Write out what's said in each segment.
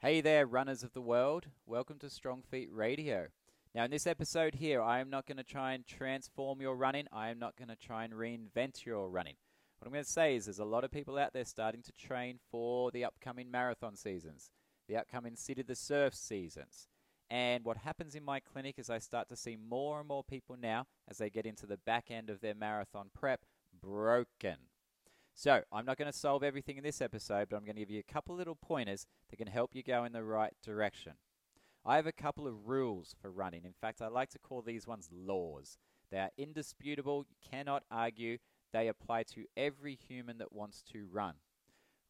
Hey there, runners of the world. Welcome to Strong Feet Radio. Now, in this episode here, I am not going to try and transform your running. I am not going to try and reinvent your running. What I'm going to say is there's a lot of people out there starting to train for the upcoming marathon seasons, the upcoming City of the Surf seasons. And what happens in my clinic is I start to see more and more people now as they get into the back end of their marathon prep broken. So, I'm not going to solve everything in this episode, but I'm going to give you a couple little pointers that can help you go in the right direction. I have a couple of rules for running. In fact, I like to call these ones laws. They are indisputable, you cannot argue. They apply to every human that wants to run.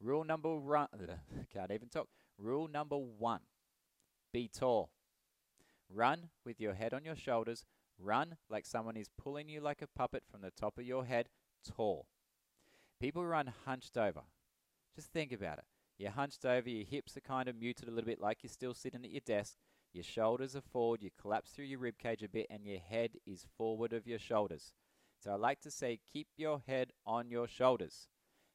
Rule number one, can't even talk. Rule number one be tall. Run with your head on your shoulders. Run like someone is pulling you like a puppet from the top of your head, tall. People run hunched over. Just think about it. You're hunched over, your hips are kind of muted a little bit like you're still sitting at your desk. Your shoulders are forward, you collapse through your rib cage a bit, and your head is forward of your shoulders. So I like to say, keep your head on your shoulders.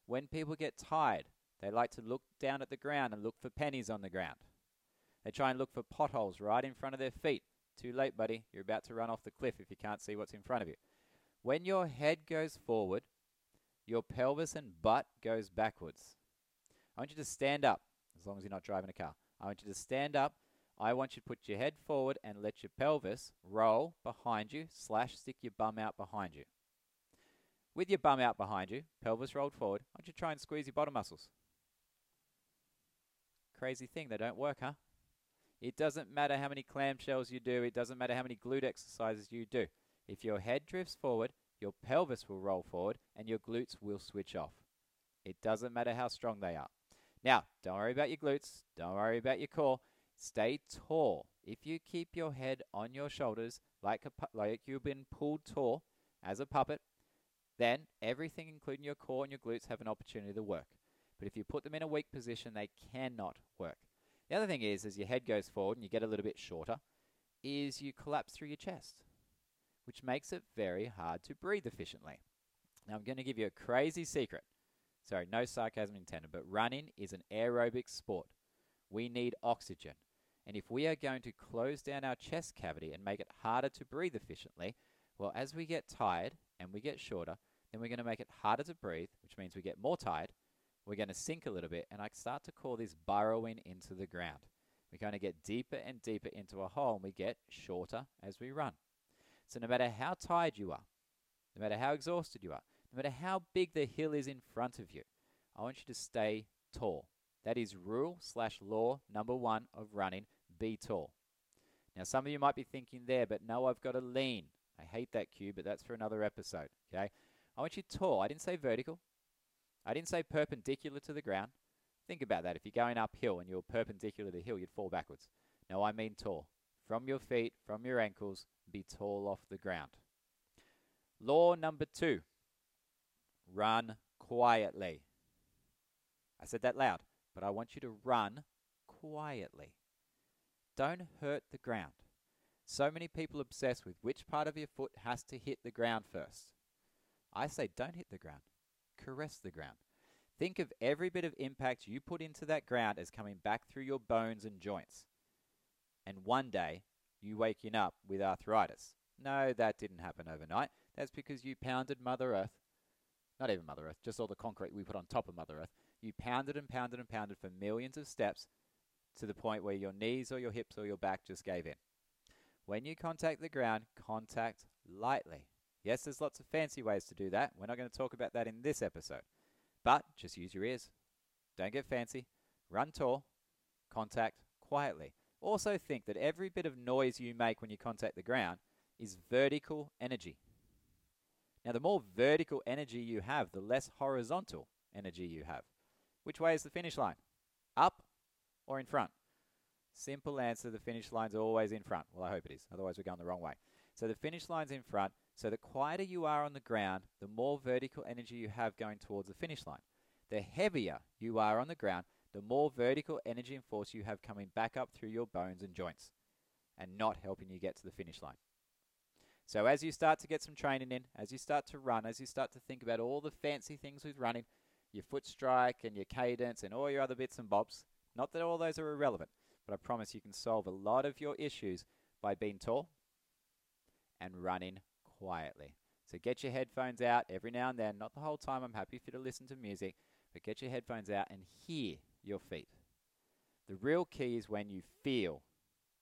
When people get tired, they like to look down at the ground and look for pennies on the ground. They try and look for potholes right in front of their feet. Too late, buddy. You're about to run off the cliff if you can't see what's in front of you. When your head goes forward, your pelvis and butt goes backwards. I want you to stand up, as long as you're not driving a car. I want you to stand up. I want you to put your head forward and let your pelvis roll behind you, slash stick your bum out behind you. With your bum out behind you, pelvis rolled forward, I want you to try and squeeze your bottom muscles. Crazy thing, they don't work, huh? It doesn't matter how many clamshells you do, it doesn't matter how many glute exercises you do. If your head drifts forward, your pelvis will roll forward and your glutes will switch off. It doesn't matter how strong they are. Now, don't worry about your glutes, don't worry about your core. Stay tall. If you keep your head on your shoulders like, a, like you've been pulled tall as a puppet, then everything, including your core and your glutes, have an opportunity to work. But if you put them in a weak position, they cannot work. The other thing is, as your head goes forward and you get a little bit shorter, is you collapse through your chest, which makes it very hard to breathe efficiently. Now, I'm going to give you a crazy secret. Sorry, no sarcasm intended, but running is an aerobic sport. We need oxygen. And if we are going to close down our chest cavity and make it harder to breathe efficiently, well, as we get tired and we get shorter, then we're going to make it harder to breathe, which means we get more tired. We're going to sink a little bit, and I start to call this burrowing into the ground. We're going to get deeper and deeper into a hole, and we get shorter as we run. So, no matter how tired you are, no matter how exhausted you are, no matter how big the hill is in front of you, I want you to stay tall. That is rule slash law number one of running be tall. Now, some of you might be thinking there, but no, I've got to lean. I hate that cue, but that's for another episode. Okay? I want you tall. I didn't say vertical. I didn't say perpendicular to the ground. Think about that. If you're going uphill and you're perpendicular to the hill, you'd fall backwards. No, I mean tall. From your feet, from your ankles, be tall off the ground. Law number two run quietly. I said that loud, but I want you to run quietly. Don't hurt the ground. So many people obsess with which part of your foot has to hit the ground first. I say don't hit the ground, caress the ground. Think of every bit of impact you put into that ground as coming back through your bones and joints. And one day, you waking up with arthritis. No, that didn't happen overnight. That's because you pounded Mother Earth. Not even Mother Earth, just all the concrete we put on top of Mother Earth. You pounded and pounded and pounded for millions of steps to the point where your knees or your hips or your back just gave in. When you contact the ground, contact lightly. Yes, there's lots of fancy ways to do that. We're not going to talk about that in this episode. But just use your ears. Don't get fancy. Run tall. Contact quietly. Also, think that every bit of noise you make when you contact the ground is vertical energy. Now, the more vertical energy you have, the less horizontal energy you have. Which way is the finish line? Up or in front? Simple answer the finish line's always in front. Well, I hope it is. Otherwise, we're going the wrong way. So the finish line's in front. So the quieter you are on the ground, the more vertical energy you have going towards the finish line. The heavier you are on the ground, the more vertical energy and force you have coming back up through your bones and joints and not helping you get to the finish line. So as you start to get some training in, as you start to run, as you start to think about all the fancy things with running, your foot strike and your cadence and all your other bits and bobs, Not that all those are irrelevant, but I promise you can solve a lot of your issues by being tall and running quietly. So get your headphones out every now and then, not the whole time. I'm happy for you to listen to music, but get your headphones out and hear your feet. The real key is when you feel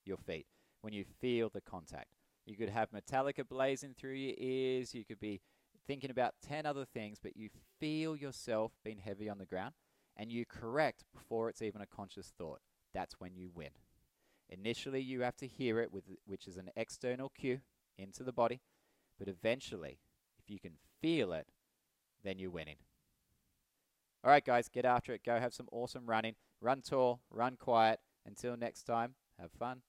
your feet, when you feel the contact. You could have Metallica blazing through your ears, you could be thinking about 10 other things, but you feel yourself being heavy on the ground and you correct before it's even a conscious thought. That's when you win. Initially, you have to hear it, with, which is an external cue into the body, but eventually, if you can feel it, then you're winning. All right, guys, get after it. Go have some awesome running. Run tall, run quiet. Until next time, have fun.